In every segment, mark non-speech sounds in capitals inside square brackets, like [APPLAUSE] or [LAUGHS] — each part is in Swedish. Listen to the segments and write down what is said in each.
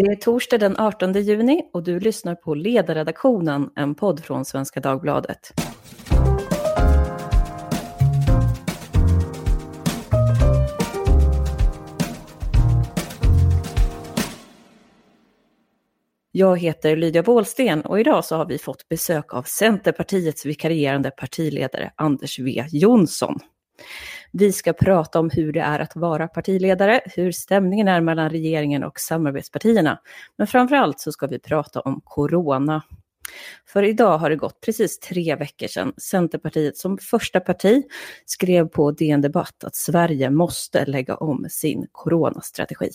Det är torsdag den 18 juni och du lyssnar på Ledarredaktionen, en podd från Svenska Dagbladet. Jag heter Lydia Wåhlsten och idag så har vi fått besök av Centerpartiets vikarierande partiledare Anders W Jonsson. Vi ska prata om hur det är att vara partiledare, hur stämningen är mellan regeringen och samarbetspartierna. Men framför allt så ska vi prata om corona. För idag har det gått precis tre veckor sedan Centerpartiet som första parti skrev på DN Debatt att Sverige måste lägga om sin coronastrategi.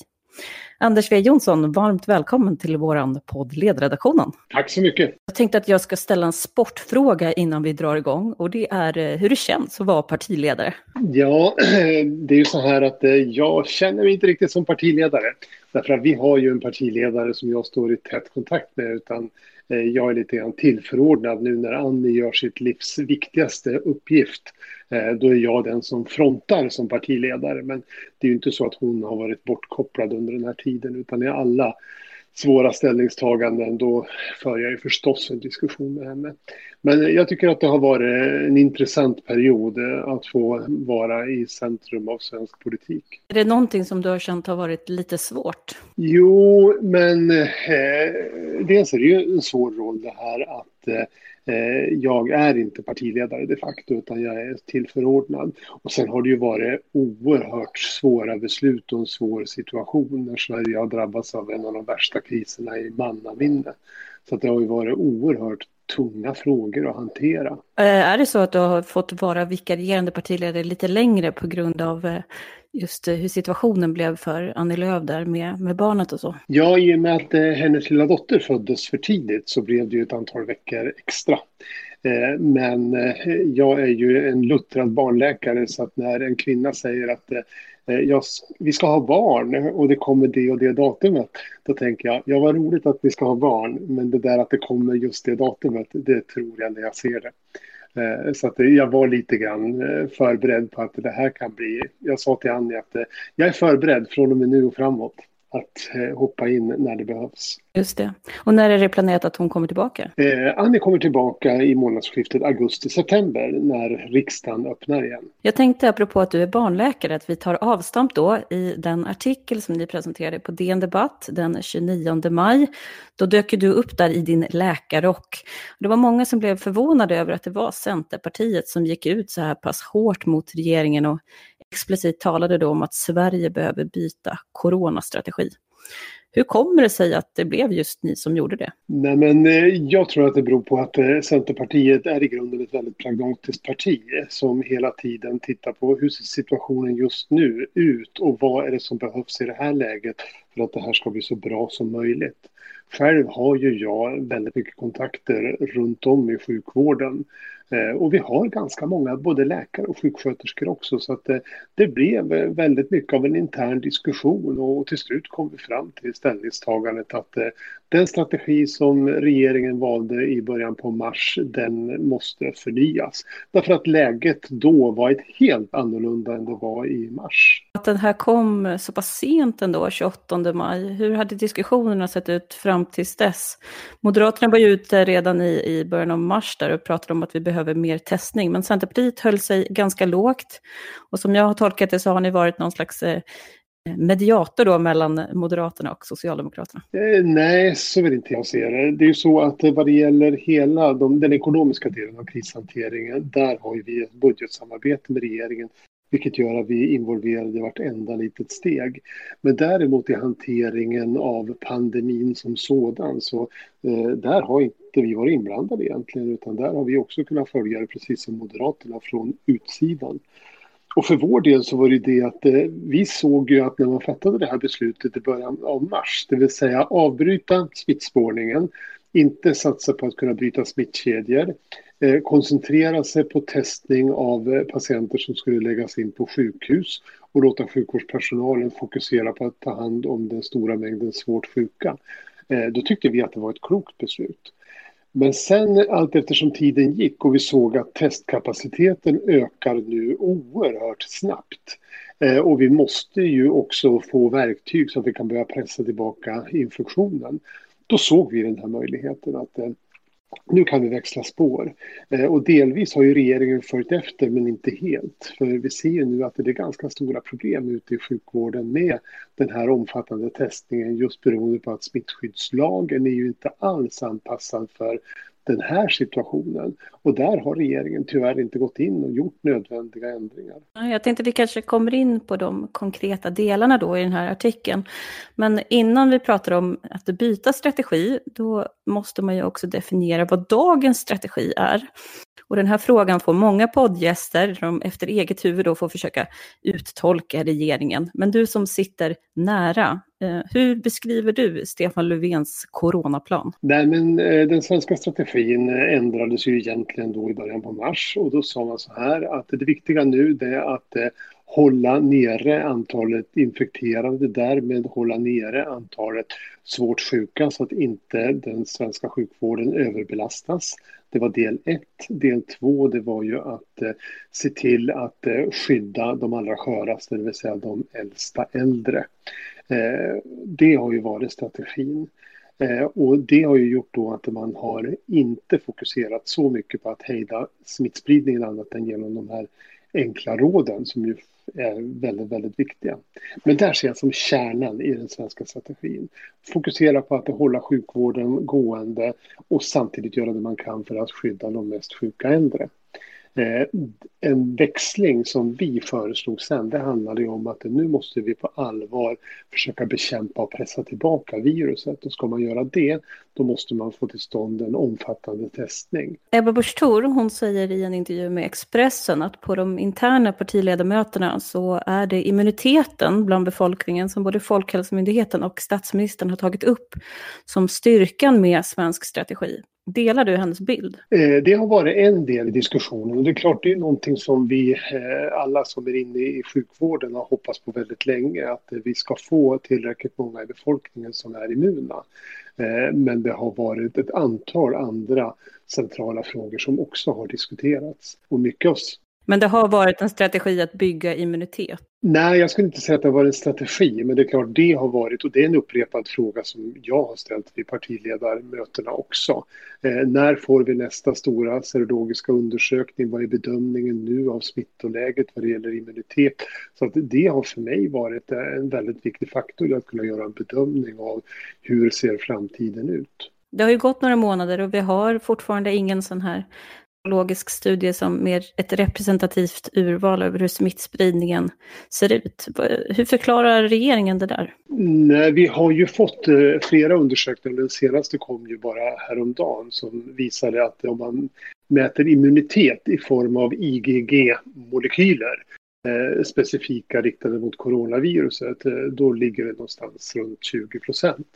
Anders W Jonsson, varmt välkommen till vår podd Ledredaktionen. Tack så mycket. Jag tänkte att jag ska ställa en sportfråga innan vi drar igång och det är eh, hur det känns att vara partiledare. Ja, [CLEARS THROAT] det är ju så här att eh, jag känner mig inte riktigt som partiledare. Därför att vi har ju en partiledare som jag står i tät kontakt med utan Eh, jag är lite grann tillförordnad nu när Annie gör sitt livs viktigaste uppgift eh, då är jag den som frontar som partiledare. Men det är ju inte så att hon har varit bortkopplad under den här tiden utan i alla svåra ställningstaganden då för jag ju förstås en diskussion med henne. Men jag tycker att det har varit en intressant period eh, att få vara i centrum av svensk politik. Är det någonting som du har känt har varit lite svårt? Jo, men eh, dels är det ju en svår roll det här att eh, Eh, Eh, jag är inte partiledare de facto utan jag är tillförordnad. Och sen har det ju varit oerhört svåra beslut och en svår situation när Sverige har drabbats av en av de värsta kriserna i mannaminne. Så det har ju varit oerhört tunga frågor att hantera. Eh, är det så att du har fått vara vikarierande partiledare lite längre på grund av eh, just hur situationen blev för Annie Lööf där med, med barnet och så? Ja, i och med att eh, hennes lilla dotter föddes för tidigt så blev det ju ett antal veckor extra. Eh, men eh, jag är ju en luttrad barnläkare så att när en kvinna säger att eh, jag, vi ska ha barn och det kommer det och det datumet. Då tänker jag, ja vad roligt att vi ska ha barn, men det där att det kommer just det datumet, det tror jag när jag ser det. Så att jag var lite grann förberedd på att det här kan bli... Jag sa till Annie att jag är förberedd från och med nu och framåt att eh, hoppa in när det behövs. Just det. Och när är det planerat att hon kommer tillbaka? Eh, Annie kommer tillbaka i månadsskiftet augusti-september när riksdagen öppnar igen. Jag tänkte apropå att du är barnläkare att vi tar avstamp då i den artikel som ni presenterade på DN Debatt den 29 maj. Då dök du upp där i din läkarrock. Det var många som blev förvånade över att det var Centerpartiet som gick ut så här pass hårt mot regeringen och explicit talade då om att Sverige behöver byta coronastrategi. Hur kommer det sig att det blev just ni som gjorde det? Nej, men, eh, jag tror att det beror på att eh, Centerpartiet är i grunden ett väldigt pragmatiskt parti eh, som hela tiden tittar på hur ser situationen just nu ut och vad är det som behövs i det här läget för att det här ska bli så bra som möjligt. Själv har ju jag väldigt mycket kontakter runt om i sjukvården Eh, och vi har ganska många, både läkare och sjuksköterskor också, så att det, det blev eh, väldigt mycket av en intern diskussion och till slut kom vi fram till ställningstagandet att den strategi som regeringen valde i början på mars, den måste förnyas. Därför att läget då var ett helt annorlunda än det var i mars. Att den här kom så pass sent ändå, 28 maj, hur hade diskussionerna sett ut fram tills dess? Moderaterna var ju ute redan i, i början av mars där och pratade om att vi behöver mer testning, men Centerpartiet höll sig ganska lågt. Och som jag har tolkat det så har ni varit någon slags eh, mediator då mellan Moderaterna och Socialdemokraterna? Eh, nej, så vill inte jag se det. Det är ju så att eh, vad det gäller hela de, den ekonomiska delen av krishanteringen, där har ju vi ett budgetsamarbete med regeringen vilket gör att vi är involverade i vartenda litet steg. Men däremot i hanteringen av pandemin som sådan så eh, där har inte vi varit inblandade egentligen utan där har vi också kunnat följa det precis som Moderaterna från utsidan. Och för vår del så var det det att eh, vi såg ju att när man fattade det här beslutet i början av mars, det vill säga avbryta smittspårningen, inte satsa på att kunna bryta smittkedjor, eh, koncentrera sig på testning av eh, patienter som skulle läggas in på sjukhus och låta sjukvårdspersonalen fokusera på att ta hand om den stora mängden svårt sjuka. Eh, då tyckte vi att det var ett klokt beslut. Men sen allt eftersom tiden gick och vi såg att testkapaciteten ökar nu oerhört snabbt Eh, och vi måste ju också få verktyg så att vi kan börja pressa tillbaka infektionen. Då såg vi den här möjligheten att eh, nu kan vi växla spår. Eh, och delvis har ju regeringen följt efter, men inte helt. För vi ser ju nu att det är ganska stora problem ute i sjukvården med den här omfattande testningen just beroende på att smittskyddslagen är ju inte alls anpassad för den här situationen. Och där har regeringen tyvärr inte gått in och gjort nödvändiga ändringar. Jag tänkte att vi kanske kommer in på de konkreta delarna då i den här artikeln. Men innan vi pratar om att byta strategi, då måste man ju också definiera vad dagens strategi är. Och den här frågan får många poddgäster, de efter eget huvud då får försöka uttolka regeringen. Men du som sitter nära, Eh, hur beskriver du Stefan Löfvens coronaplan? Nej, men eh, den svenska strategin eh, ändrades ju egentligen då i början på mars och då sa man så här att det viktiga nu det är att hålla nere antalet infekterade, därmed hålla nere antalet svårt sjuka så att inte den svenska sjukvården överbelastas. Det var del ett. Del två det var ju att eh, se till att eh, skydda de allra sköraste, det vill säga de äldsta äldre. Eh, det har ju varit strategin. Eh, och det har ju gjort då att man har inte fokuserat så mycket på att hejda smittspridningen annat än genom de här enkla råden som ju är väldigt, väldigt viktiga. Men där ser jag som kärnan i den svenska strategin. Fokusera på att hålla sjukvården gående och samtidigt göra det man kan för att skydda de mest sjuka äldre. Eh, en växling som vi föreslog sen, det handlade ju om att nu måste vi på allvar försöka bekämpa och pressa tillbaka viruset. Och ska man göra det, då måste man få till stånd en omfattande testning. Ebba Busch Thor, hon säger i en intervju med Expressen att på de interna partiledamöterna så är det immuniteten bland befolkningen som både Folkhälsomyndigheten och statsministern har tagit upp som styrkan med svensk strategi. Delar du hennes bild? Eh, det har varit en del i diskussionen och det är klart det är någonting som vi eh, alla som är inne i sjukvården har hoppats på väldigt länge att vi ska få tillräckligt många i befolkningen som är immuna. Eh, men det har varit ett antal andra centrala frågor som också har diskuterats och mycket av men det har varit en strategi att bygga immunitet? Nej, jag skulle inte säga att det har varit en strategi, men det är klart det har varit, och det är en upprepad fråga som jag har ställt vid partiledarmötena också. Eh, när får vi nästa stora serologiska undersökning? Vad är bedömningen nu av smittoläget vad det gäller immunitet? Så att det har för mig varit en väldigt viktig faktor att kunna göra en bedömning av hur ser framtiden ut. Det har ju gått några månader och vi har fortfarande ingen sån här logisk studie som mer ett representativt urval över hur smittspridningen ser ut. Hur förklarar regeringen det där? Nej, vi har ju fått eh, flera undersökningar, den senaste kom ju bara häromdagen som visade att om man mäter immunitet i form av IgG-molekyler eh, specifika riktade mot coronaviruset, eh, då ligger det någonstans runt 20 procent.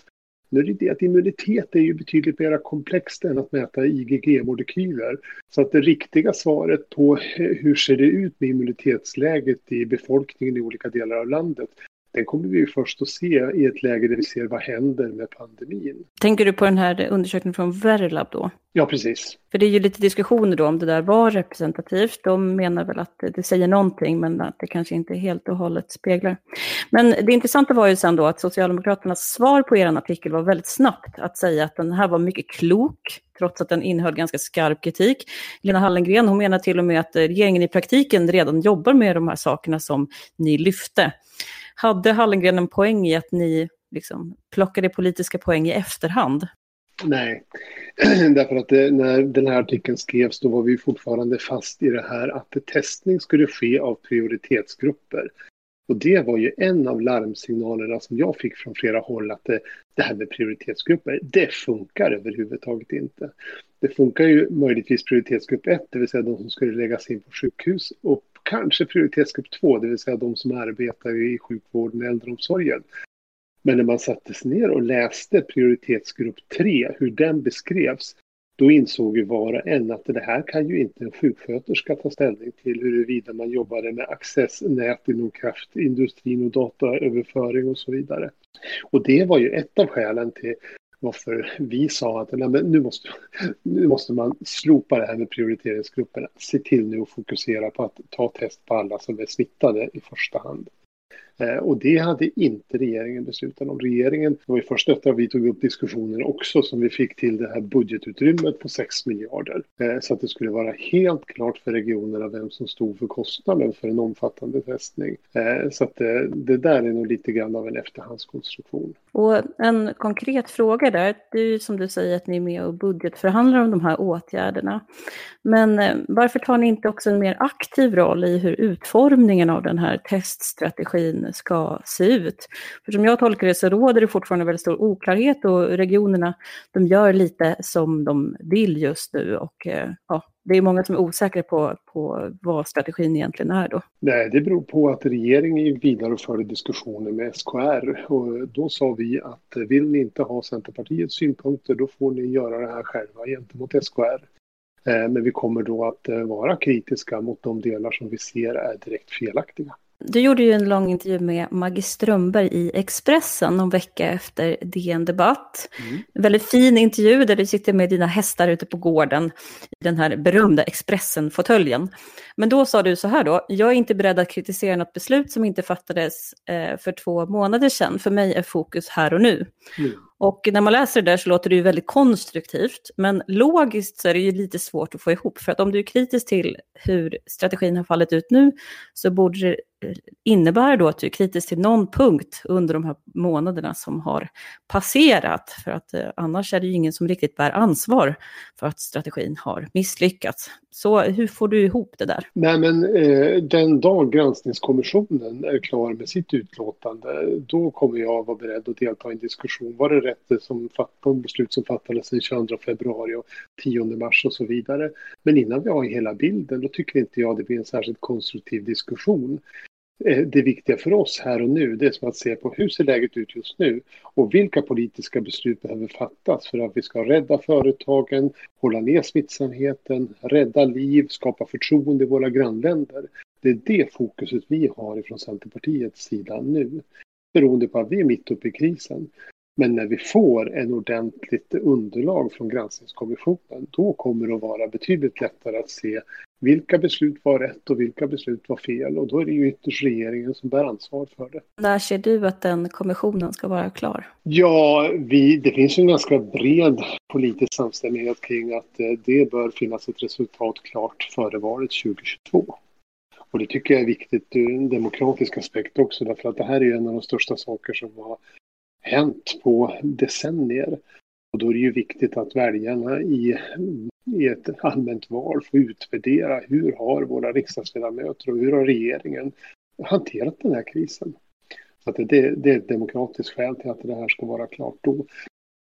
Nu är det det att immunitet är ju betydligt mer komplext än att mäta IgG-molekyler. Så att det riktiga svaret på hur ser det ut med immunitetsläget i befolkningen i olika delar av landet, den kommer vi först att se i ett läge där vi ser vad händer med pandemin. Tänker du på den här undersökningen från Verilab då? Ja, precis. För det är ju lite diskussioner då om det där var representativt. De menar väl att det säger någonting, men att det kanske inte helt och hållet speglar. Men det intressanta var ju sen då att Socialdemokraternas svar på er artikel var väldigt snabbt. Att säga att den här var mycket klok, trots att den innehöll ganska skarp kritik. Lena Hallengren, hon menar till och med att regeringen i praktiken redan jobbar med de här sakerna som ni lyfte. Hade Hallengren en poäng i att ni liksom plockade politiska poäng i efterhand? Nej, [CLEARS THROAT] därför att det, när den här artikeln skrevs då var vi fortfarande fast i det här att testning skulle ske av prioritetsgrupper. Och det var ju en av larmsignalerna som jag fick från flera håll att det, det här med prioritetsgrupper, det funkar överhuvudtaget inte. Det funkar ju möjligtvis prioritetsgrupp 1, det vill säga de som skulle läggas in på sjukhus och kanske prioritetsgrupp 2, det vill säga de som arbetar i sjukvården och äldreomsorgen. Men när man satte sig ner och läste prioritetsgrupp 3, hur den beskrevs, då insåg ju var och en att det här kan ju inte en sjuksköterska ta ställning till huruvida man jobbade med accessnät inom kraftindustrin och dataöverföring och så vidare. Och det var ju ett av skälen till varför vi sa att nej, nu, måste, nu måste man slopa det här med prioriteringsgrupperna. Se till nu att fokusera på att ta test på alla som är smittade i första hand. Eh, och det hade inte regeringen beslutat om. Regeringen, det var ju först efter att vi tog upp diskussionen också som vi fick till det här budgetutrymmet på 6 miljarder. Eh, så att det skulle vara helt klart för regionerna vem som stod för kostnaden för en omfattande testning. Eh, så att det, det där är nog lite grann av en efterhandskonstruktion. Och en konkret fråga där, det är ju som du säger att ni är med och budgetförhandlar om de här åtgärderna. Men varför tar ni inte också en mer aktiv roll i hur utformningen av den här teststrategin ska se ut. För som jag tolkar det så råder det fortfarande väldigt stor oklarhet och regionerna de gör lite som de vill just nu och eh, ja, det är många som är osäkra på, på vad strategin egentligen är då. Nej, det beror på att regeringen vidare förde diskussioner med SKR och då sa vi att eh, vill ni inte ha Centerpartiets synpunkter då får ni göra det här själva gentemot SKR. Eh, men vi kommer då att vara kritiska mot de delar som vi ser är direkt felaktiga. Du gjorde ju en lång intervju med Maggie Strömberg i Expressen någon vecka efter DN Debatt. Mm. En väldigt fin intervju där du sitter med dina hästar ute på gården i den här berömda Expressen-fåtöljen. Men då sa du så här då, jag är inte beredd att kritisera något beslut som inte fattades eh, för två månader sedan. För mig är fokus här och nu. Mm. Och när man läser det där så låter det ju väldigt konstruktivt, men logiskt så är det ju lite svårt att få ihop, för att om du är kritisk till hur strategin har fallit ut nu, så borde innebär då att du är kritisk till någon punkt under de här månaderna som har passerat, för att eh, annars är det ju ingen som riktigt bär ansvar för att strategin har misslyckats. Så hur får du ihop det där? Nej, men eh, den dag granskningskommissionen är klar med sitt utlåtande, då kommer jag vara beredd att delta i en diskussion. Var det rätt som fattade, beslut som fattades den 22 februari och 10 mars och så vidare? Men innan vi har hela bilden, då tycker inte jag det blir en särskilt konstruktiv diskussion. Eh, det viktiga för oss här och nu det är som att se på hur ser läget ut just nu och vilka politiska beslut behöver fattas för att vi ska rädda företagen, hålla ner smittsamheten, rädda liv, skapa förtroende i våra grannländer. Det är det fokuset vi har från Centerpartiets sida nu beroende på att vi är mitt uppe i krisen. Men när vi får en ordentligt underlag från granskningskommissionen då kommer det att vara betydligt lättare att se vilka beslut var rätt och vilka beslut var fel. Och då är det ju ytterst regeringen som bär ansvar för det. När ser du att den kommissionen ska vara klar? Ja, vi, det finns en ganska bred politisk samstämmighet kring att eh, det bör finnas ett resultat klart före valet 2022. Och det tycker jag är viktigt ur en demokratisk aspekt också därför att det här är en av de största saker som har hänt på decennier. Och då är det ju viktigt att väljarna i, i ett allmänt val får utvärdera hur har våra riksdagsledamöter och hur har regeringen hanterat den här krisen. Så att det, det är ett demokratiskt skäl till att det här ska vara klart då.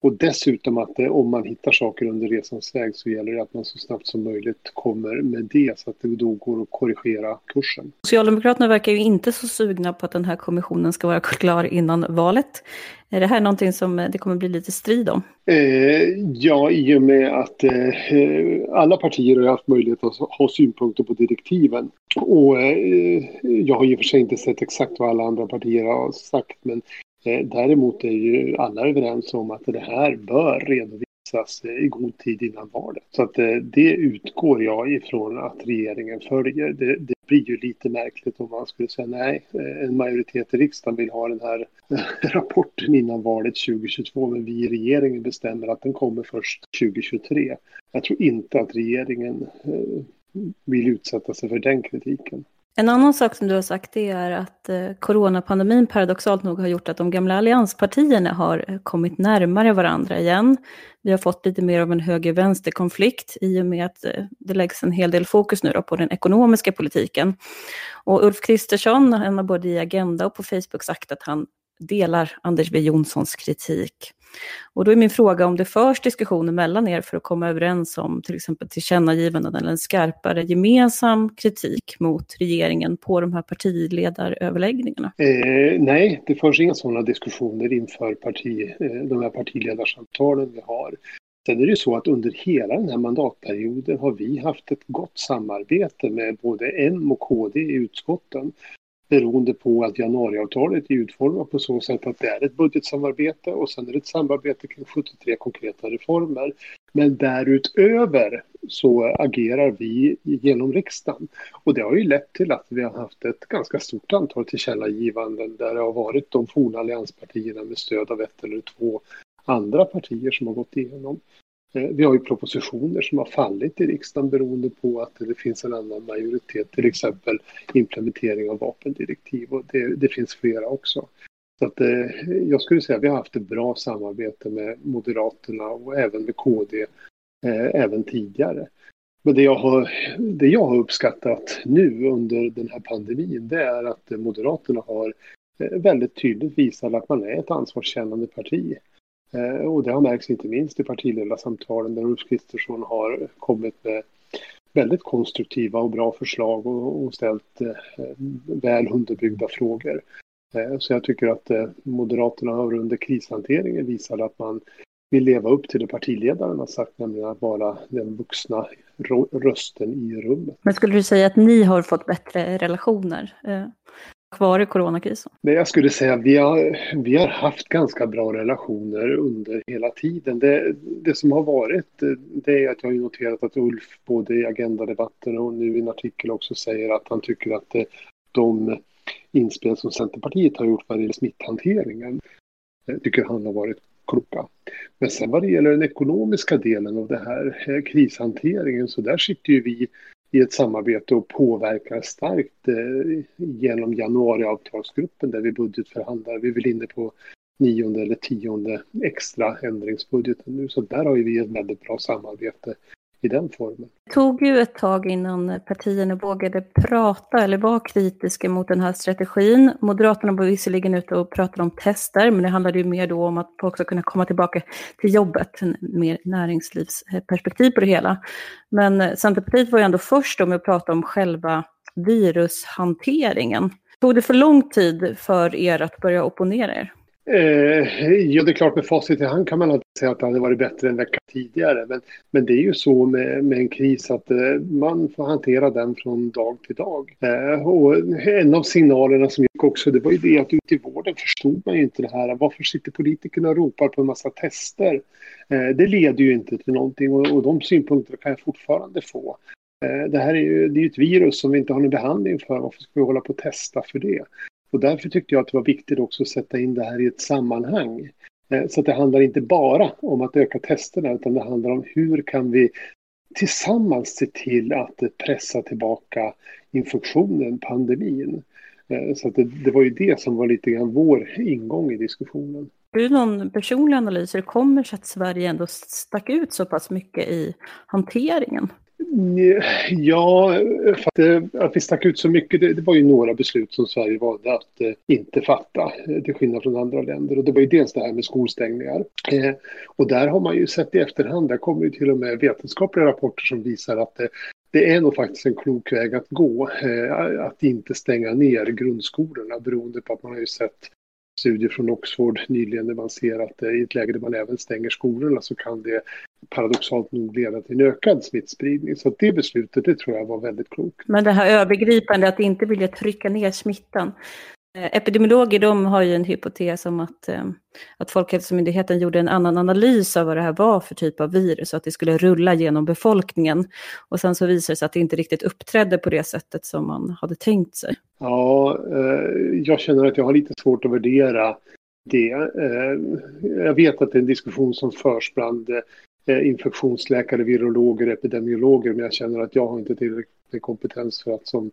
Och dessutom att det, om man hittar saker under resans väg så gäller det att man så snabbt som möjligt kommer med det så att det då går att korrigera kursen. Socialdemokraterna verkar ju inte så sugna på att den här kommissionen ska vara klar innan valet. Är det här någonting som det kommer bli lite strid om? Eh, ja, i och med att eh, alla partier har haft möjlighet att ha synpunkter på direktiven. Och eh, jag har i och för sig inte sett exakt vad alla andra partier har sagt, men Eh, däremot är ju alla överens om att det här bör redovisas i god tid innan valet. Så att eh, det utgår jag ifrån att regeringen följer. Det, det blir ju lite märkligt om man skulle säga nej, eh, en majoritet i riksdagen vill ha den här [LAUGHS] rapporten innan valet 2022 men vi i regeringen bestämmer att den kommer först 2023. Jag tror inte att regeringen eh, vill utsätta sig för den kritiken. En annan sak som du har sagt det är att eh, coronapandemin paradoxalt nog har gjort att de gamla allianspartierna har eh, kommit närmare varandra igen. Vi har fått lite mer av en höger-vänster-konflikt i och med att eh, det läggs en hel del fokus nu på den ekonomiska politiken. Och Ulf Kristersson, han har både i Agenda och på Facebook sagt att han delar Anders W Jonssons kritik. Och då är min fråga om det förs diskussioner mellan er för att komma överens om till exempel tillkännagivanden eller en skarpare gemensam kritik mot regeringen på de här partiledaröverläggningarna? Eh, nej, det förs inga sådana diskussioner inför parti, eh, de här partiledarsamtalen vi har. Sen är det ju så att under hela den här mandatperioden har vi haft ett gott samarbete med både M och KD i utskotten beroende på att januariavtalet är utformat på så sätt att det är ett budgetsamarbete och sen är det ett samarbete kring 73 konkreta reformer. Men därutöver så agerar vi genom riksdagen. Och det har ju lett till att vi har haft ett ganska stort antal tillkännagivanden där det har varit de forna allianspartierna med stöd av ett eller två andra partier som har gått igenom. Eh, vi har ju propositioner som har fallit i riksdagen beroende på att det finns en annan majoritet, till exempel implementering av vapendirektiv och det, det finns flera också. Så att, eh, jag skulle säga att vi har haft ett bra samarbete med Moderaterna och även med KD eh, även tidigare. Men det jag, har, det jag har uppskattat nu under den här pandemin det är att Moderaterna har eh, väldigt tydligt visat att man är ett ansvarskännande parti. Eh, och det har märkts inte minst i partiledarsamtalen där Ulf Kristersson har kommit med väldigt konstruktiva och bra förslag och, och ställt eh, väl underbyggda frågor. Eh, så jag tycker att eh, Moderaterna har under krishanteringen visat att man vill leva upp till det partiledaren har sagt, nämligen att vara den vuxna rösten i rummet. Men skulle du säga att ni har fått bättre relationer? Eh, kvar i coronakrisen? Nej, jag skulle säga att vi har, vi har haft ganska bra relationer under hela tiden. Det, det som har varit det är att jag har noterat att Ulf både i agendadebatten och nu i en artikel också säger att han tycker att eh, de inspel som Centerpartiet har gjort vad gäller smitthanteringen eh, tycker han har varit kloka. Men sen vad det gäller den ekonomiska delen av det här eh, krishanteringen så där sitter ju vi i ett samarbete och påverkar starkt eh, genom januariavtalsgruppen där vi budgetförhandlar. Vi är väl inne på nionde eller tionde extra ändringsbudgeten nu så där har vi ett väldigt bra samarbete i den formen. Det tog ju ett tag innan partierna vågade prata eller var kritiska mot den här strategin. Moderaterna var visserligen ute och pratade om tester, men det handlade ju mer då om att folk ska kunna komma tillbaka till jobbet, en mer näringslivsperspektiv på det hela. Men Centerpartiet var ju ändå först med att prata om själva virushanteringen. Tog det för lång tid för er att börja opponera er? Eh, ja, det är klart med facit i hand kan man alltid säga att det hade varit bättre en vecka tidigare. Men, men det är ju så med, med en kris att eh, man får hantera den från dag till dag. Eh, och en av signalerna som gick också, det var ju det att ute i vården förstod man ju inte det här. Varför sitter politikerna och ropar på en massa tester? Eh, det leder ju inte till någonting och, och de synpunkterna kan jag fortfarande få. Eh, det här är ju det är ett virus som vi inte har någon behandling för. Varför ska vi hålla på och testa för det? Och därför tyckte jag att det var viktigt också att sätta in det här i ett sammanhang. Eh, så att det handlar inte bara om att öka testerna utan det handlar om hur kan vi tillsammans se till att pressa tillbaka infektionen, pandemin. Eh, så att det, det var ju det som var lite grann vår ingång i diskussionen. Har du någon personlig analys hur det kommer sig att Sverige ändå stack ut så pass mycket i hanteringen? Ja, för att, eh, att vi stack ut så mycket, det, det, var ju några beslut som Sverige valde att eh, inte fatta, eh, till skillnad från andra länder. Och det var ju dels det här med skolstängningar. Eh, och där har man ju sett i efterhand, där kommer ju till och med vetenskapliga rapporter som visar att det, det är nog faktiskt en klok väg att gå, eh, att inte stänga ner grundskolorna beroende på att man har ju sett studier från Oxford nyligen där man ser att eh, i ett läge där man även stänger skolorna så kan det paradoxalt nog leda till en ökad smittspridning. Så det beslutet, det tror jag var väldigt klokt. Men det här övergripande att inte vilja trycka ner smittan. Eh, epidemiologer de har ju en hypotes om att, eh, att Folkhälsomyndigheten gjorde en annan analys av vad det här var för typ av virus och att det skulle rulla genom befolkningen. Och sen så visade det sig att det inte riktigt uppträdde på det sättet som man hade tänkt sig. Ja, eh, jag känner att jag har lite svårt att värdera det. Jag vet att det är en diskussion som förs bland infektionsläkare, virologer, epidemiologer, men jag känner att jag har inte tillräcklig kompetens för att som,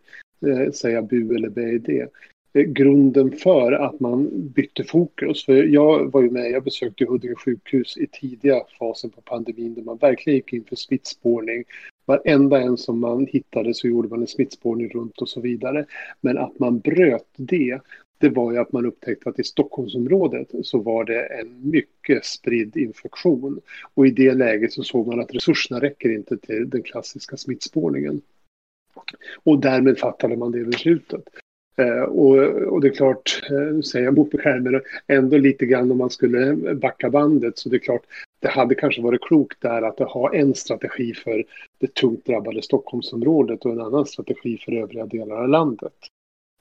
säga bu eller bä i det Eh, grunden för att man bytte fokus. För jag var ju med, jag besökte Huddinge sjukhus i tidiga fasen på pandemin där man verkligen gick in för smittspårning. Varenda en som man hittade så gjorde man en smittspårning runt och så vidare. Men att man bröt det, det var ju att man upptäckte att i Stockholmsområdet så var det en mycket spridd infektion. Och i det läget så såg man att resurserna räcker inte till den klassiska smittspårningen. Och därmed fattade man det beslutet. Eh, och, och, det är klart, eh, säger jag mot beskärmen, ändå lite grann om man skulle backa bandet så det är klart, det hade kanske varit klokt där att ha en strategi för det tungt drabbade Stockholmsområdet och en annan strategi för övriga delar av landet.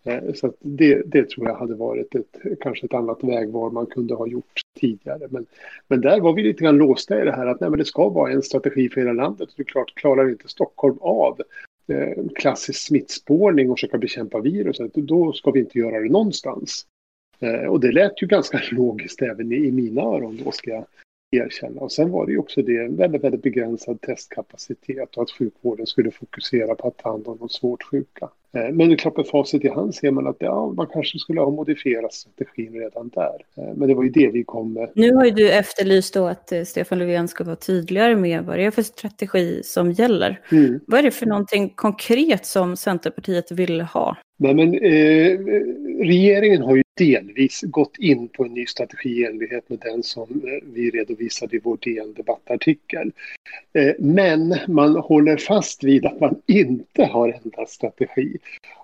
Eh, så det, det, tror jag hade varit ett, kanske ett annat vägval man kunde ha gjort tidigare. Men, men där var vi lite grann låsta i det här att nej, men det ska vara en strategi för hela landet. Det är klart, klarar inte Stockholm av Eh, klassisk smittspårning och försöka bekämpa viruset, då ska vi inte göra det någonstans. Eh, och det lät ju ganska [LAUGHS] logiskt även i, i mina öron då ska jag erkänna. Och sen var det ju också det en väldigt, väldigt begränsad testkapacitet och att sjukvården skulle fokusera på att ta hand om de svårt sjuka. Eh, men det är klart med facit i hand ser man att ja, man kanske skulle ha modifierat strategin redan där. Eh, men det var ju det vi kom med. Nu har ju du efterlyst då att eh, Stefan Löfven ska vara tydligare med vad det är för strategi som gäller. Mm. Vad är det för någonting konkret som Centerpartiet vill ha? Nej, men, eh, regeringen har ju delvis gått in på en ny strategi i enlighet med den som eh, vi redovisade i vår DN debattartikel. Eh, men man håller fast vid att man inte har ändrat strategi.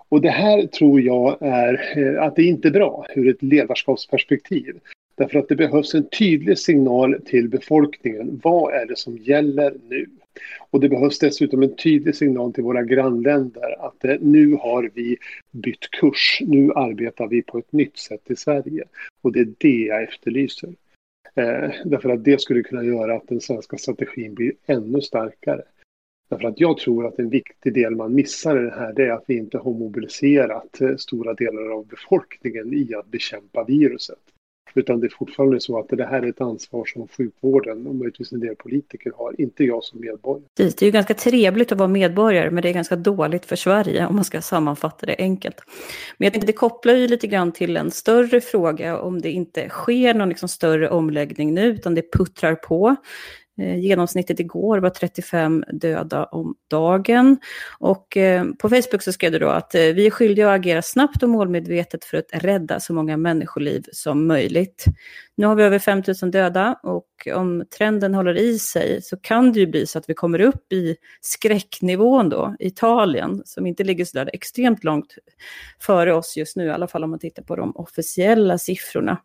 Och det här tror jag är eh, att det inte är bra ur ett ledarskapsperspektiv. Därför att det behövs en tydlig signal till befolkningen. Vad är det som gäller nu? Och det behövs dessutom en tydlig signal till våra grannländer att eh, nu har vi bytt kurs. Nu arbetar vi på ett nytt sätt i Sverige. Och det är det jag efterlyser. Eh, därför att det skulle kunna göra att den svenska strategin blir ännu starkare. Därför att jag tror att en viktig del man missar i det här det är att vi inte har mobiliserat eh, stora delar av befolkningen i att bekämpa viruset. Utan det är fortfarande så att det här är ett ansvar som sjukvården och möjligtvis en del politiker har, inte jag som medborgare. Det är ju ganska trevligt att vara medborgare, men det är ganska dåligt för Sverige om man ska sammanfatta det enkelt. Men jag tänkte det kopplar ju lite grann till en större fråga om det inte sker någon liksom större omläggning nu, utan det puttrar på. Eh, genomsnittet igår var 35 döda om dagen. Och eh, på Facebook så skrev du då att eh, vi är skyldiga att agera snabbt och målmedvetet för att rädda så många människoliv som möjligt. Nu har vi över 5 000 döda och om trenden håller i sig så kan det ju bli så att vi kommer upp i skräcknivån då, Italien, som inte ligger så där extremt långt före oss just nu, i alla fall om man tittar på de officiella siffrorna.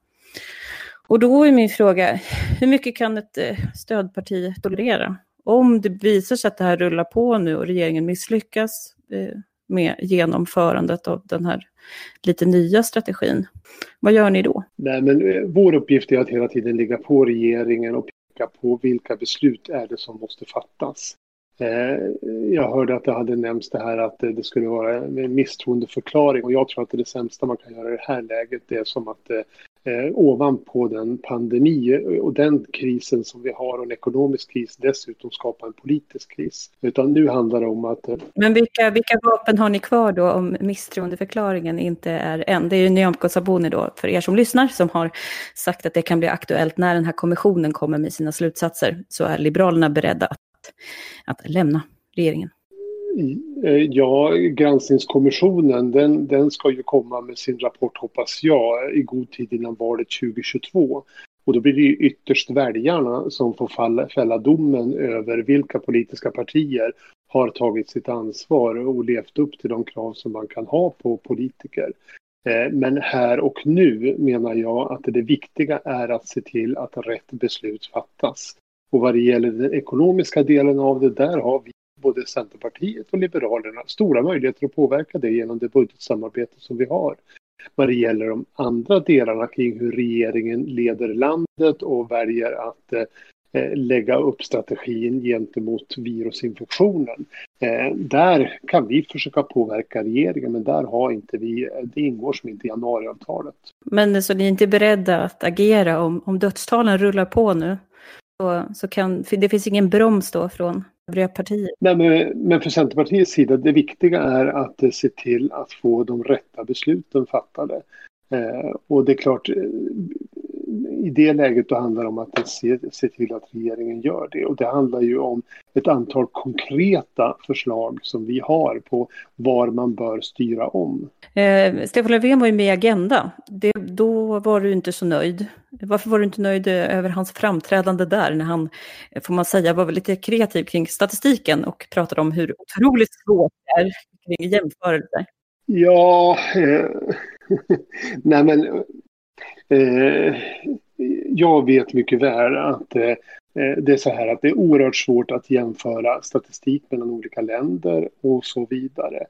Och då är min fråga, hur mycket kan ett eh, stödparti tolerera? Om det visar sig att det här rullar på nu och regeringen misslyckas eh, med genomförandet av den här lite nya strategin, vad gör ni då? Nej, men eh, vår uppgift är att hela tiden ligga på regeringen och peka på vilka beslut är det som måste fattas. Jag hörde att det hade nämnts det här att det skulle vara en misstroendeförklaring och jag tror att det, är det sämsta man kan göra i det här läget det är som att eh, ovanpå den pandemi och den krisen som vi har och en ekonomisk kris dessutom skapa en politisk kris. Utan nu handlar det om att... Eh... Men vilka, vilka vapen har ni kvar då om misstroendeförklaringen inte är än? Det är ju Nyamko Sabuni då, för er som lyssnar, som har sagt att det kan bli aktuellt när den här kommissionen kommer med sina slutsatser. Så är Liberalerna beredda att, att lämna regeringen. Eh, ja, granskningskommissionen den, den ska ju komma med sin rapport hoppas jag i god tid innan valet 2022. Och då blir det ju ytterst väljarna som får falla, fälla domen över vilka politiska partier har tagit sitt ansvar och levt upp till de krav som man kan ha på politiker. Eh, men här och nu menar jag att det viktiga är att se till att rätt beslut fattas. Och vad det gäller den ekonomiska delen av det, där har vi både Centerpartiet och Liberalerna stora möjligheter att påverka det genom det budgetsamarbete som vi har. Vad det gäller de andra delarna kring hur regeringen leder landet och väljer att eh, lägga upp strategin gentemot virusinfektionen. Eh, där kan vi försöka påverka regeringen, men där har inte vi, det ingår som inte i januariavtalet. Men så ni är inte beredda att agera om, om dödstalen rullar på nu? Så, så kan, det finns ingen broms då från övriga partier? Nej, men, men för Centerpartiets sida, det viktiga är att eh, se till att få de rätta besluten fattade. Eh, och det är klart, eh, i det läget då handlar det om att se, se till att regeringen gör det. Och det handlar ju om ett antal konkreta förslag som vi har på var man bör styra om. Eh, Stefan Löfven var ju med i Agenda. Det, då var du inte så nöjd. Varför var du inte nöjd över hans framträdande där när han, får man säga, var lite kreativ kring statistiken och pratade om hur otroligt svårt det är kring jämförelser? Ja, eh, [LAUGHS] nej men eh, jag vet mycket väl att eh, eh, det är så här att det är oerhört svårt att jämföra statistik mellan olika länder och så vidare.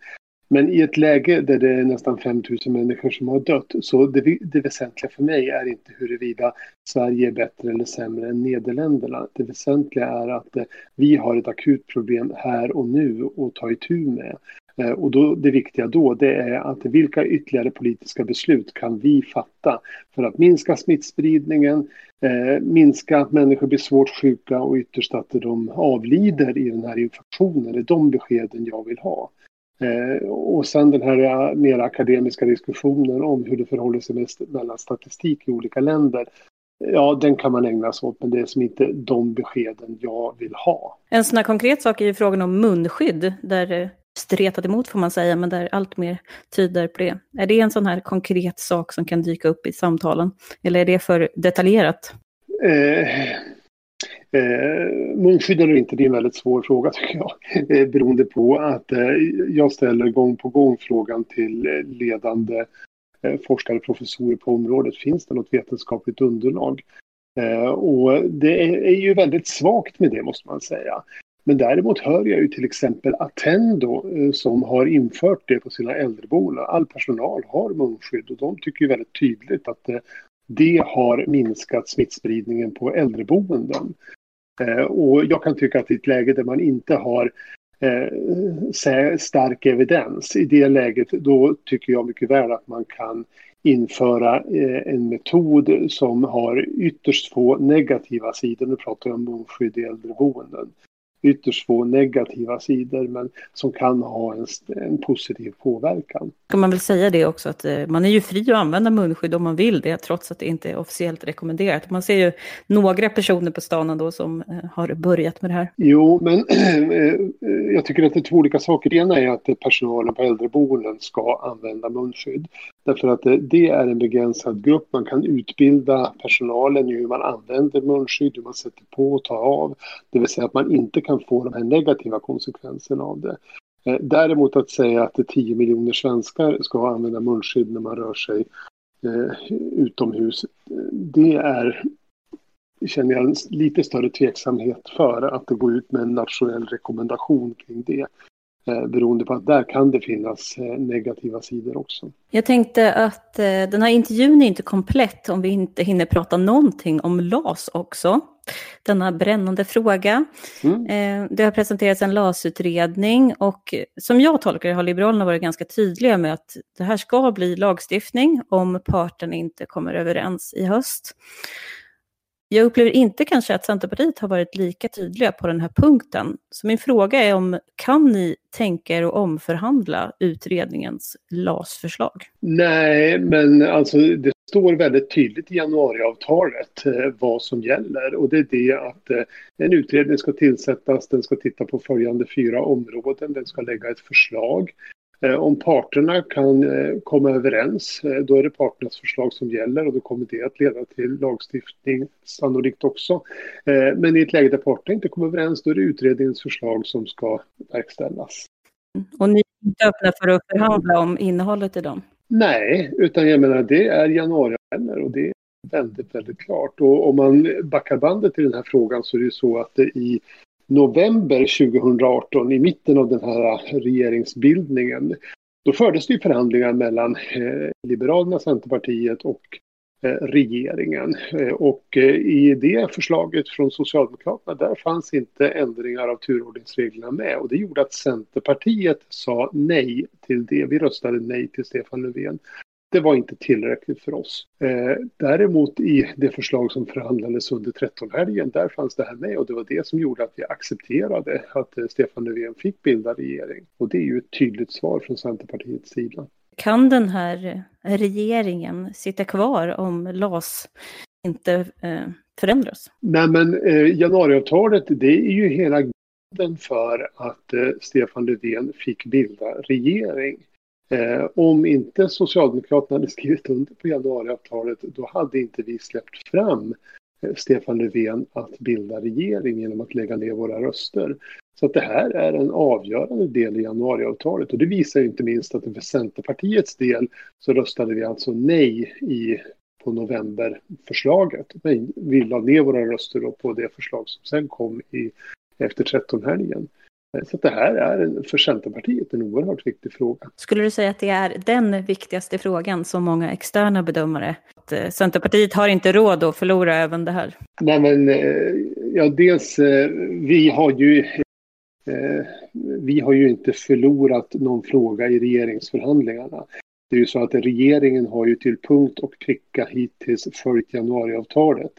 Men i ett läge där det är nästan 5 000 människor som har dött, så det, det väsentliga för mig är inte huruvida Sverige är bättre eller sämre än Nederländerna. Det väsentliga är att eh, vi har ett akut problem här och nu att ta itu med. Eh, och då, det viktiga då det är att vilka ytterligare politiska beslut kan vi fatta för att minska smittspridningen, eh, minska att människor blir svårt sjuka och ytterst att de avlider i den här infektionen. Det är de beskeden jag vill ha. Eh, och sen den här eh, mer akademiska diskussionen om hur det förhåller sig mellan statistik i olika länder. Ja, den kan man ägna sig åt, men det är som inte de beskeden jag vill ha. En sån här konkret sak är ju frågan om munskydd, där eh, stretat emot får man säga, men där allt mer tyder på det. Är det en sån här konkret sak som kan dyka upp i samtalen? Eller är det för detaljerat? Eh, Eh, munskydd eller inte, det är en väldigt svår fråga [LAUGHS] tycker jag. Eh, beroende på att eh, jag ställer gång på gång frågan till eh, ledande eh, forskare och professorer på området. Finns det något vetenskapligt underlag? Eh, och det är, ju väldigt svagt med det måste man säga. Men däremot hör jag ju till exempel Attendo eh, som har infört det på sina äldreboenden. All personal har munskydd och de tycker ju väldigt tydligt att eh, det har minskat smittspridningen på äldreboenden. Eh, och jag kan tycka att i ett läge där man inte har stark evidens, i det läget då tycker jag mycket väl att man kan införa en metod som har ytterst få negativa sidor. Nu pratar jag om munskydd i äldreboenden ytterst få negativa sidor men som kan ha en, en positiv påverkan. Kan man väl säga det också att eh, man är ju fri att använda munskydd om man vill det trots att det inte är officiellt rekommenderat. Man ser ju några personer på stan ändå som eh, har börjat med det här. Jo, men [CLEARS THROAT] eh, jag tycker att det är två olika saker. Det ena är att personalen på äldreboenden ska använda munskydd. Därför att det är en begränsad grupp. Man kan utbilda personalen i hur man använder munskydd, hur man sätter på och tar av. Det vill säga att man inte kan få de här negativa konsekvenserna av det. Eh, däremot att säga att 10 miljoner svenskar ska använda munskydd när man rör sig eh, utomhus, det är känner jag en lite större tveksamhet för att det går ut med en nationell rekommendation kring det. Eh, beroende på att där kan det finnas eh, negativa sidor också. Jag tänkte att eh, den här intervjun är inte komplett om vi inte hinner prata någonting om LAS också. Denna brännande fråga. Mm. Det har presenterats en LAS-utredning och som jag tolkar det har Liberalerna varit ganska tydliga med att det här ska bli lagstiftning om parterna inte kommer överens i höst. Jag upplever inte kanske att Centerpartiet har varit lika tydliga på den här punkten. Så min fråga är om kan ni tänka er att omförhandla utredningens LAS-förslag? Nej, men alltså det står väldigt tydligt i januariavtalet eh, vad som gäller och det är det att eh, en utredning ska tillsättas, den ska titta på följande fyra områden, den ska lägga ett förslag om parterna kan eh, komma överens, eh, då är det parternas förslag som gäller och då kommer det att leda till lagstiftning sannolikt också. Men i ett läge där parterna inte kommer överens, då är det utredningens förslag som ska verkställas. Och ni är inte öppna för att förhandla om innehållet i dem? Nej, utan jag menar det är januariavtal och det är väldigt, väldigt klart. Och om man backar bandet till den här frågan så är det ju så att det i november 2018, i mitten av den här regeringsbildningen, då fördes det förhandlingar mellan eh, Liberalerna, Centerpartiet och eh, regeringen. Eh, och i det förslaget från Socialdemokraterna, där fanns inte ändringar av turordningsreglerna med. Och det gjorde att Centerpartiet sa nej till det. Vi röstade nej till Stefan Löfven det var inte tillräckligt för oss. Eh, däremot i det förslag som förhandlades under 13-helgen, där fanns det här med och det var det som gjorde att vi accepterade att eh, Stefan Löfven fick bilda regering. Och det är ju ett tydligt svar från Centerpartiets sida. Kan den här regeringen sitta kvar om LAS inte eh, förändras? Nej, men eh, januariavtalet, det är ju hela grunden för att eh, Stefan Löfven fick bilda regering. Eh, om inte Socialdemokraterna hade skrivit under på januariavtalet då hade inte vi släppt fram eh, Stefan Löfven att bilda regering genom att lägga ner våra röster. Så att det här är en avgörande del i januariavtalet och det visar inte minst att för Centerpartiets del så röstade vi alltså nej i, på novemberförslaget. Men vi la ner våra röster på det förslag som sen kom i, efter 13-helgen. Så det här är för Centerpartiet en oerhört viktig fråga. Skulle du säga att det är den viktigaste frågan som många externa bedömare? Att eh, Centerpartiet har inte råd att förlora även det här? Nej, men eh, ja, dels eh, vi har ju vi har ju inte förlorat någon fråga i regeringsförhandlingarna. Det är ju så att regeringen har ju till punkt och pricka hittills följt januariavtalet.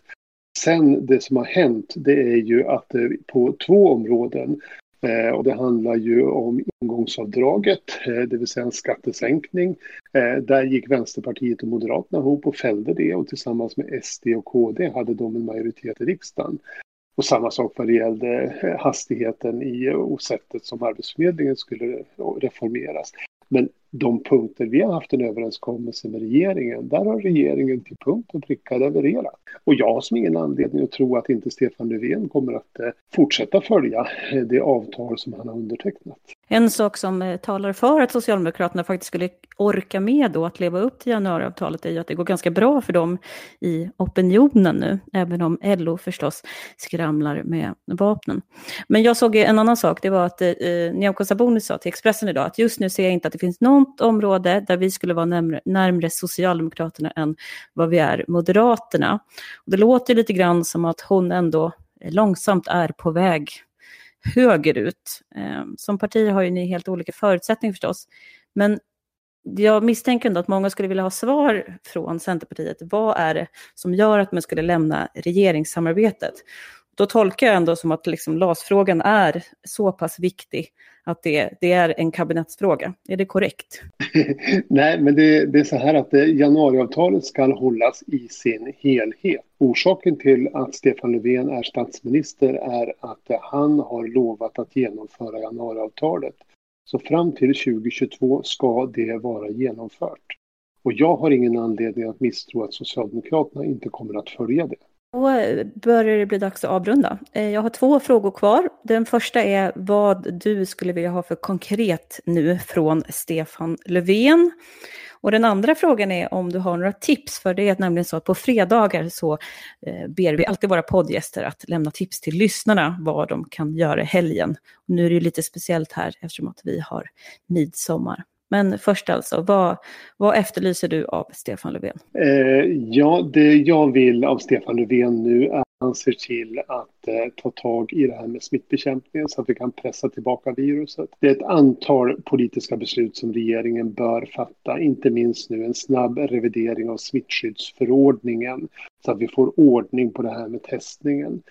Sen det som har hänt det är ju att på två områden Eh, och det handlar ju om ingångsavdraget, eh, det vill säga en skattesänkning. Eh, där gick Vänsterpartiet och Moderaterna ihop och fällde det och tillsammans med SD och KD hade de en majoritet i riksdagen. Och samma sak vad det gällde hastigheten i och sättet som Arbetsförmedlingen skulle reformeras. Men de punkter vi har haft en överenskommelse med regeringen, där har regeringen till punkt och pricka levererat. Och jag har som ingen anledning att tro att inte Stefan Löfven kommer att eh, fortsätta följa eh, det avtal som han har undertecknat. En sak som eh, talar för att Socialdemokraterna faktiskt skulle orka med då att leva upp till januariavtalet är ju att det går ganska bra för dem i opinionen nu, även om LO förstås skramlar med vapnen. Men jag såg en annan sak, det var att eh, Nyamko Sabuni sa till Expressen idag att just nu ser jag inte att det finns någon något område där vi skulle vara närmre, närmre Socialdemokraterna än vad vi är Moderaterna. Och det låter lite grann som att hon ändå långsamt är på väg högerut. Eh, som partier har ju ni helt olika förutsättningar förstås. Men jag misstänker ändå att många skulle vilja ha svar från Centerpartiet. Vad är det som gör att man skulle lämna regeringssamarbetet? Då tolkar jag ändå som att liksom LAS-frågan är så pass viktig att det, det, är en kabinettsfråga. Är det korrekt? [LAUGHS] Nej, men det, det, är så här att eh, januariavtalet ska hållas i sin helhet. Orsaken till att Stefan Löfven är statsminister är att eh, han har lovat att genomföra januariavtalet. Så fram till 2022 ska det vara genomfört. Och jag har ingen anledning att misstro att Socialdemokraterna inte kommer att följa det. Då börjar det bli dags att avrunda. Eh, jag har två frågor kvar. Den första är vad du skulle vilja ha för konkret nu från Stefan Löfven. Och den andra frågan är om du har några tips, för det är nämligen så att på fredagar så eh, ber vi alltid våra poddgäster att lämna tips till lyssnarna vad de kan göra i helgen. Nu är det ju lite speciellt här eftersom att vi har midsommar. Men först alltså, vad, vad efterlyser du av Stefan Löfven? Eh, ja, det jag vill av Stefan Löfven nu är att han ser till att eh, ta tag i det här med smittbekämpningen så att vi kan pressa tillbaka viruset. Det är ett antal politiska beslut som regeringen bör fatta, inte minst nu en snabb revidering av smittskyddsförordningen så att vi får ordning på det här med testningen.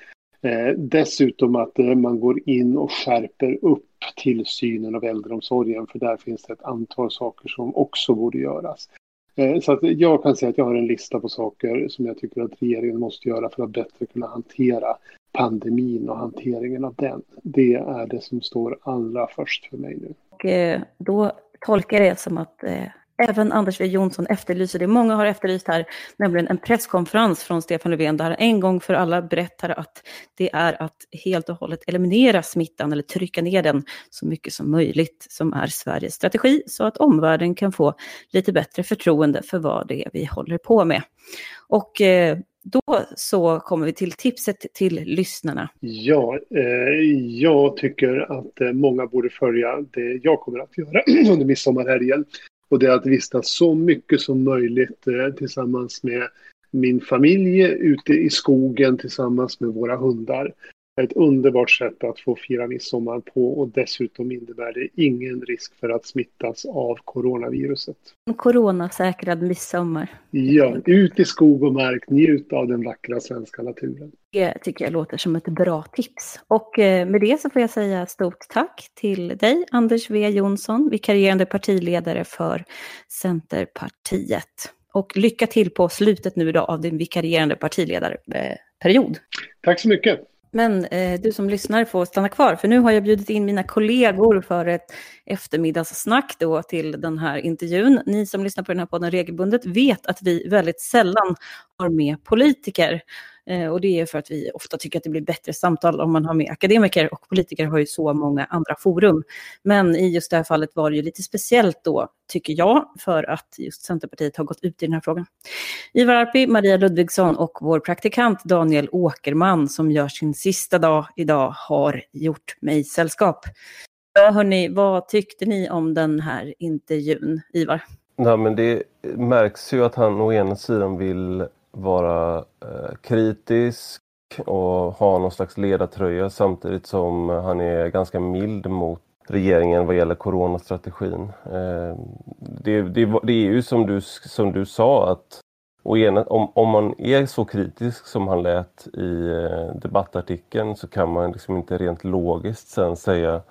Eh, dessutom att eh, man går in och skärper upp tillsynen av äldreomsorgen för där finns det ett antal saker som också borde göras. Eh, så att jag kan säga att jag har en lista på saker som jag tycker att regeringen måste göra för att bättre kunna hantera pandemin och hanteringen av den. Det är det som står allra först för mig nu. Och eh, då tolkar jag det som att eh, Även Anders W Jonsson efterlyser det. Många har efterlyst här, nämligen en presskonferens från Stefan Löfven där han en gång för alla berättar att det är att helt och hållet eliminera smittan eller trycka ner den så mycket som möjligt som är Sveriges strategi så att omvärlden kan få lite bättre förtroende för vad det är vi håller på med. Och eh, då så kommer vi till tipset till lyssnarna. Ja, eh, jag tycker att eh, många borde följa det jag kommer att göra [CLEARS THROAT] under midsommar här igen. Och det är att vistas så mycket som möjligt eh, tillsammans med min familj ute i skogen tillsammans med våra hundar. Ett underbart sätt att få fira midsommar på och dessutom innebär det ingen risk för att smittas av coronaviruset. Coronasäkrad midsommar. Ja, ut i skog och mark, njut av den vackra svenska naturen. Det tycker jag låter som ett bra tips. Och eh, med det så får jag säga stort tack till dig, Anders W Jonsson, vikarierande partiledare för Centerpartiet. Och lycka till på slutet nu då av din vikarierande partiledarperiod. Tack så mycket. Men eh, du som lyssnar får stanna kvar, för nu har jag bjudit in mina kollegor för ett eftermiddagssnack då till den här intervjun. Ni som lyssnar på den här podden regelbundet vet att vi väldigt sällan har med politiker. Eh, och det är för att vi ofta tycker att det blir bättre samtal om man har med akademiker och politiker har ju så många andra forum. Men i just det här fallet var det ju lite speciellt då, tycker jag, för att just Centerpartiet har gått ut i den här frågan. Ivar Arpi, Maria Ludvigsson och vår praktikant Daniel Åkerman som gör sin sista dag idag har gjort mig sällskap. Ja, hörni, vad tyckte ni om den här intervjun, Ivar? Nej, men det märks ju att han å ena sidan vill vara eh, kritisk och ha någon slags ledartröja samtidigt som han är ganska mild mot regeringen vad gäller coronastrategin. Eh, det, det, det, är ju som du, som du sa att ena, om, om man är så kritisk som han lät i eh, debattartikeln så kan man liksom inte rent logiskt sen säga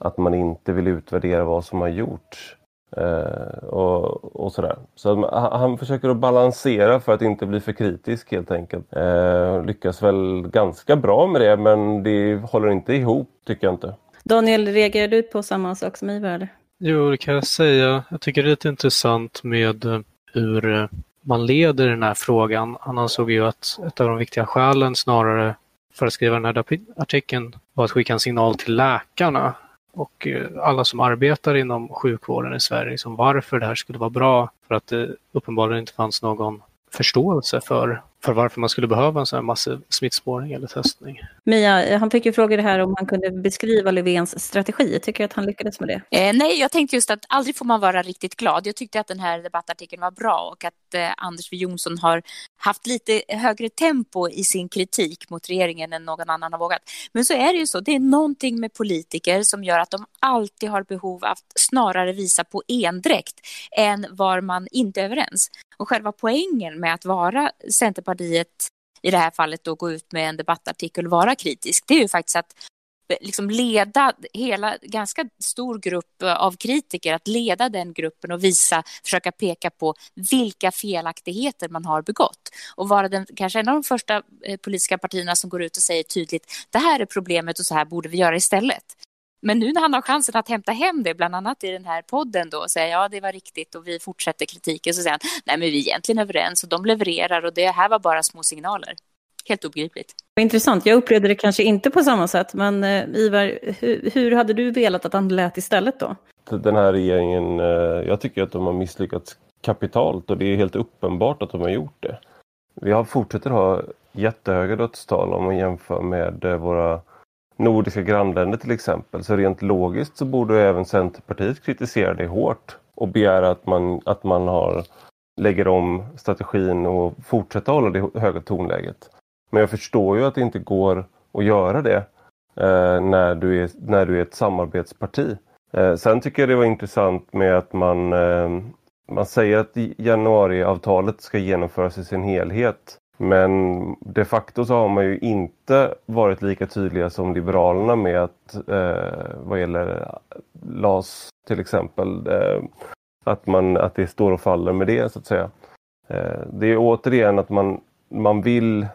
att man inte vill utvärdera vad som har gjorts. Eh, och, och, sådär. Så han försöker att balansera för att inte bli för kritisk helt enkelt. Eh, lyckas väl ganska bra med det men det håller inte ihop tycker jag inte. Daniel, reagerar du på samma sak som Ivar? Eller? Jo, det kan jag säga. Jag tycker det är lite intressant med eh, hur eh, man leder den här frågan. Han ansåg ju att ett av de viktiga skälen snarare för att skriva den här artikeln var att skicka en signal till läkarna och eh, alla som arbetar inom sjukvården i Sverige, liksom varför det här skulle vara bra. För att det uppenbarligen inte fanns någon förståelse för, för varför man skulle behöva en sån här massiv smittspårning eller testning. Mia, han fick ju fråga det här om han kunde beskriva Löfvens strategi. Tycker att han lyckades med det. Eh, nej, jag tänkte just att aldrig får man vara riktigt glad. Jag tyckte att den här debattartikeln var bra och att eh, Anders W Jonsson har haft lite högre tempo i sin kritik mot regeringen än någon annan har vågat. Men så är det ju så, det är någonting med politiker som gör att de alltid har behov av att snarare visa på endräkt än var man inte är överens. Och själva poängen med att vara Centerpartiet, i det här fallet då gå ut med en debattartikel och vara kritisk, det är ju faktiskt att liksom leda hela ganska stor grupp eh, av kritiker, att leda den gruppen och visa, försöka peka på vilka felaktigheter man har begått och vara den, kanske en av de första eh, politiska partierna som går ut och säger tydligt det här är problemet och så här borde vi göra istället. Men nu när han har chansen att hämta hem det, bland annat i den här podden då, och säga ja det var riktigt och vi fortsätter kritiken, så säger han nej men vi är egentligen överens och de levererar och det här var bara små signaler. Helt obegripligt. Intressant, jag upplevde det kanske inte på samma sätt, men eh, Ivar, hur, hur, hade du velat att han lät istället då? Den här regeringen, eh, jag tycker att de har misslyckats kapitalt och det är helt uppenbart att de har gjort det. Vi har fortsätter ha jättehöga dödstal om man jämför med eh, våra nordiska grannländer till exempel. Så rent logiskt så borde även Centerpartiet kritisera det hårt och begära att man, att man har, lägger om strategin och fortsätter hålla det höga tonläget. Men jag förstår ju att det inte går att göra det eh, när, du är, när du är ett samarbetsparti. Eh, sen tycker jag det var intressant med att man, eh, man säger att januariavtalet ska genomföras i sin helhet. Men de facto så har man ju inte varit lika tydliga som Liberalerna med att eh, vad gäller LAS till exempel, eh, att, man, att det står och faller med det så att säga. Eh, det är återigen att man, man vill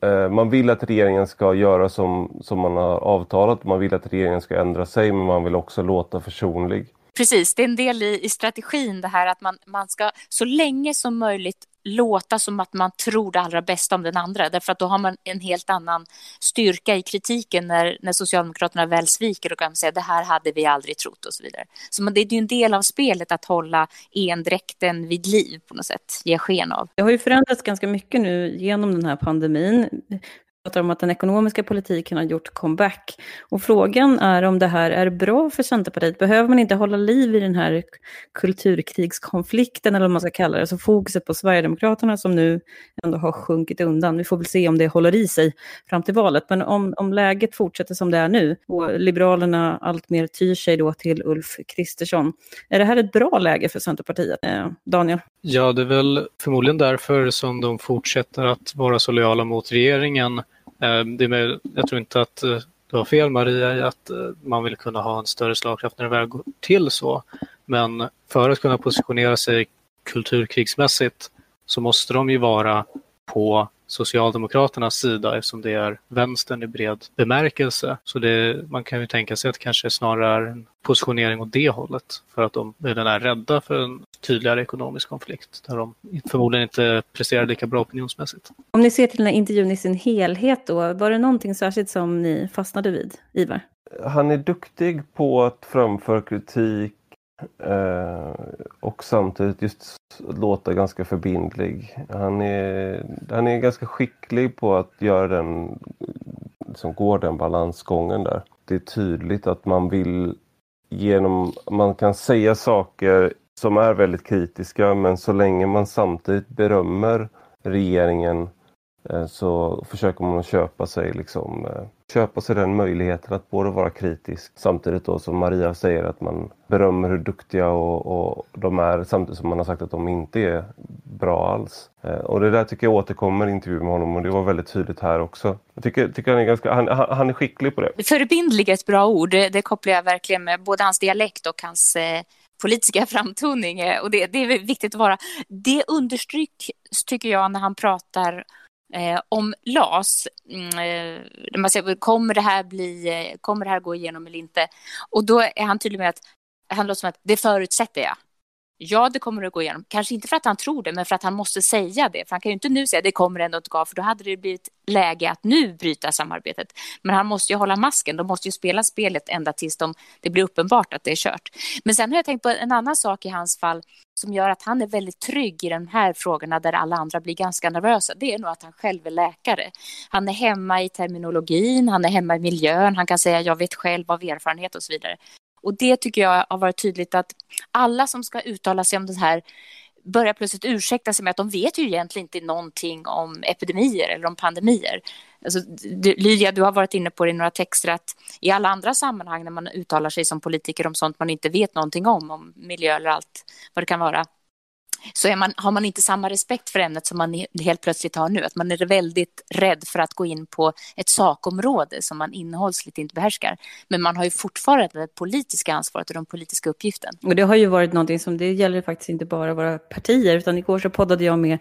Eh, man vill att regeringen ska göra som, som man har avtalat, man vill att regeringen ska ändra sig men man vill också låta försonlig. Precis, det är en del i, i strategin det här att man, man ska så länge som möjligt låta som att man tror det allra bästa om den andra. Därför att då har man en helt annan styrka i kritiken när, när Socialdemokraterna väl sviker och kan säga det här hade vi aldrig trott och så vidare. Så man, det är ju en del av spelet att hålla endräkten vid liv på något sätt, ge sken av. Det har ju förändrats ganska mycket nu genom den här pandemin pratar om att den ekonomiska politiken har gjort comeback. Och frågan är om det här är bra för Centerpartiet. Behöver man inte hålla liv i den här kulturkrigskonflikten eller vad man ska kalla det, så fokuset på Sverigedemokraterna som nu ändå har sjunkit undan. Vi får väl se om det håller i sig fram till valet. Men om, om läget fortsätter som det är nu och Liberalerna alltmer tyr sig då till Ulf Kristersson, är det här ett bra läge för Centerpartiet? Eh, Daniel? Ja, det är väl förmodligen därför som de fortsätter att vara så lojala mot regeringen eh, det är med, jag tror inte att eh, du har fel Maria i att eh, man vill kunna ha en större slagkraft när det väl går till så. Men för att kunna positionera sig kulturkrigsmässigt så måste de ju vara på Socialdemokraternas sida eftersom det är vänstern i bred bemärkelse. Så det, man kan ju tänka sig att det kanske snarare är en positionering åt det hållet för att de är rädda för en tydligare ekonomisk konflikt där de förmodligen inte presterar lika bra opinionsmässigt. Om ni ser till den här intervjun i sin helhet då, var det någonting särskilt som ni fastnade vid, Ivar? Han är duktig på att framföra kritik Eh, och samtidigt just låta ganska förbindlig. Han är, han är ganska skicklig på att göra den, som går den balansgången där. Det är tydligt att man vill genom, man kan säga saker som är väldigt kritiska men så länge man samtidigt berömmer regeringen eh, så försöker man köpa sig liksom eh, köpa sig den möjligheten att både vara kritisk samtidigt då som Maria säger att man berömmer hur duktiga och, och de är samtidigt som man har sagt att de inte är bra alls. Eh, och det där tycker jag återkommer i intervjun med honom och det var väldigt tydligt här också. Jag tycker, tycker han, är ganska, han, han är skicklig på det. Förbindlig är ett bra ord, det, det kopplar jag verkligen med både hans dialekt och hans eh politiska [LAUGHS] framtoning eh, och det, det, är viktigt att vara. Det understryks tycker jag när han pratar Eh, om LAS, mm, eh, man säger, kommer, det här bli, eh, kommer det här gå igenom eller inte? Och då är han tydlig med att han låter som att det förutsätter jag. Ja, det kommer att gå igenom. Kanske inte för att han tror det, men för att han måste säga det. För han kan ju inte nu säga det kommer ändå inte gå, för då hade det blivit läge att nu bryta samarbetet. Men han måste ju hålla masken. De måste ju spela spelet ända tills de, det blir uppenbart att det är kört. Men sen har jag tänkt på en annan sak i hans fall som gör att han är väldigt trygg i de här frågorna där alla andra blir ganska nervösa. Det är nog att han själv är läkare. Han är hemma i terminologin, han är hemma i miljön, han kan säga jag vet själv av erfarenhet och så vidare. Och det tycker jag har varit tydligt att alla som ska uttala sig om det här börjar plötsligt ursäkta sig med att de vet ju egentligen inte någonting om epidemier eller om pandemier. Alltså, Lydia, du har varit inne på det i några texter att i alla andra sammanhang när man uttalar sig som politiker om sånt man inte vet någonting om, om miljö eller allt vad det kan vara, så man, har man inte samma respekt för ämnet som man helt plötsligt har nu. Att man är väldigt rädd för att gå in på ett sakområde som man innehållsligt inte behärskar. Men man har ju fortfarande det politiska ansvaret och den politiska uppgiften. Och det har ju varit någonting som, det gäller faktiskt inte bara våra partier, utan igår så poddade jag med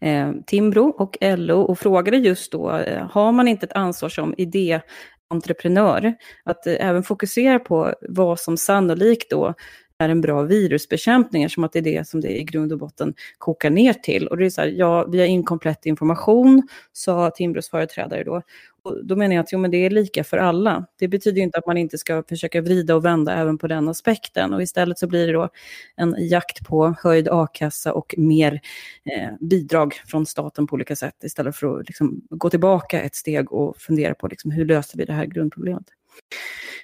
eh, Timbro och LO och frågade just då, eh, har man inte ett ansvar som idé entreprenör, att eh, även fokusera på vad som sannolikt då är en bra virusbekämpning, som att det är det som det i grund och botten kokar ner till. Och det är så här, ja, vi har inkomplett information, sa Timbros företrädare då. Och då menar jag att jo, men det är lika för alla. Det betyder inte att man inte ska försöka vrida och vända även på den aspekten. Och istället så blir det då en jakt på höjd a-kassa och mer eh, bidrag från staten på olika sätt, istället för att liksom, gå tillbaka ett steg och fundera på liksom, hur löser vi det här grundproblemet.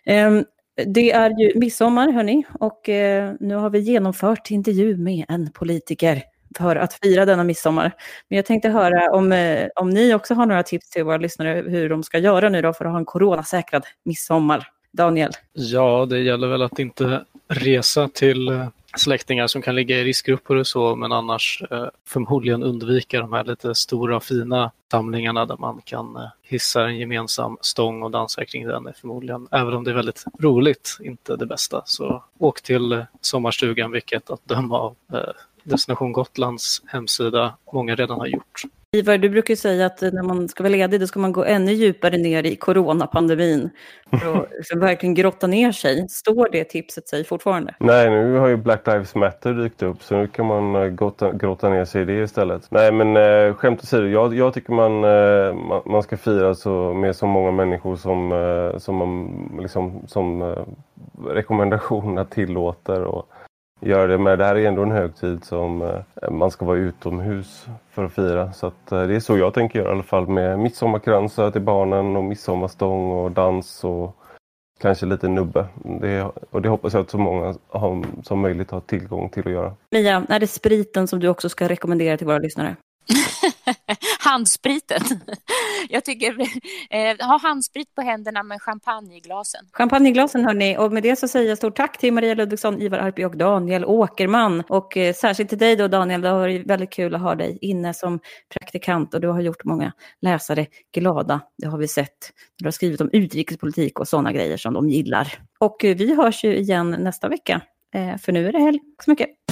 Ehm, det är ju midsommar, hörni, och eh, nu har vi genomfört intervju med en politiker för att fira denna midsommar. Men jag tänkte höra om, eh, om ni också har några tips till våra lyssnare hur de ska göra nu då för att ha en coronasäkrad midsommar. Daniel? Ja, det gäller väl att inte resa till eh, släktingar som kan ligga i riskgrupper och så, men annars eh, förmodligen undvika de här lite stora fina samlingarna där man kan eh, hissa en gemensam stång och dansa kring den är förmodligen, även om det är väldigt roligt, inte det bästa. Så åk till eh, sommarstugan, vilket att döma av eh, Destination Gotlands hemsida många redan har gjort. Ivar, du brukar säga att när man ska vara ledig då ska man gå ännu djupare ner i coronapandemin för att [LAUGHS] liksom verkligen grotta ner sig. Står det tipset sig fortfarande? Nej, nu har ju Black Lives Matter dykt upp så nu kan man eh, grotta, grotta ner sig i det istället. Nej, men äh, skämt åsido, jag, jag tycker man, äh, man ska fira så, med så många människor som, äh, som, man, liksom, som äh, rekommendationerna tillåter. Och, göra det med. Det här är ändå en högtid som eh, man ska vara utomhus för att fira. Så att eh, det är så jag tänker göra i alla fall med midsommarkransar till barnen och midsommarstång och dans och kanske lite nubbe. Det, och det hoppas jag att så många har, som möjligt har tillgång till att göra. Mia, är det spriten som du också ska rekommendera till våra lyssnare? [LAUGHS] handspriten. Jag tycker, eh, ha handsprit på händerna med champagneglasen. Champagneglasen hörni, och med det så säger jag stort tack till Maria Ludvigsson, Ivar Arpi och Daniel Åkerman. Och eh, särskilt till dig då Daniel, det har varit väldigt kul att ha dig inne som praktikant och du har gjort många läsare glada. Det har vi sett. Du har skrivit om utrikespolitik och sådana grejer som de gillar. Och eh, vi hörs ju igen nästa vecka, eh, för nu är det helg. Tack så mycket.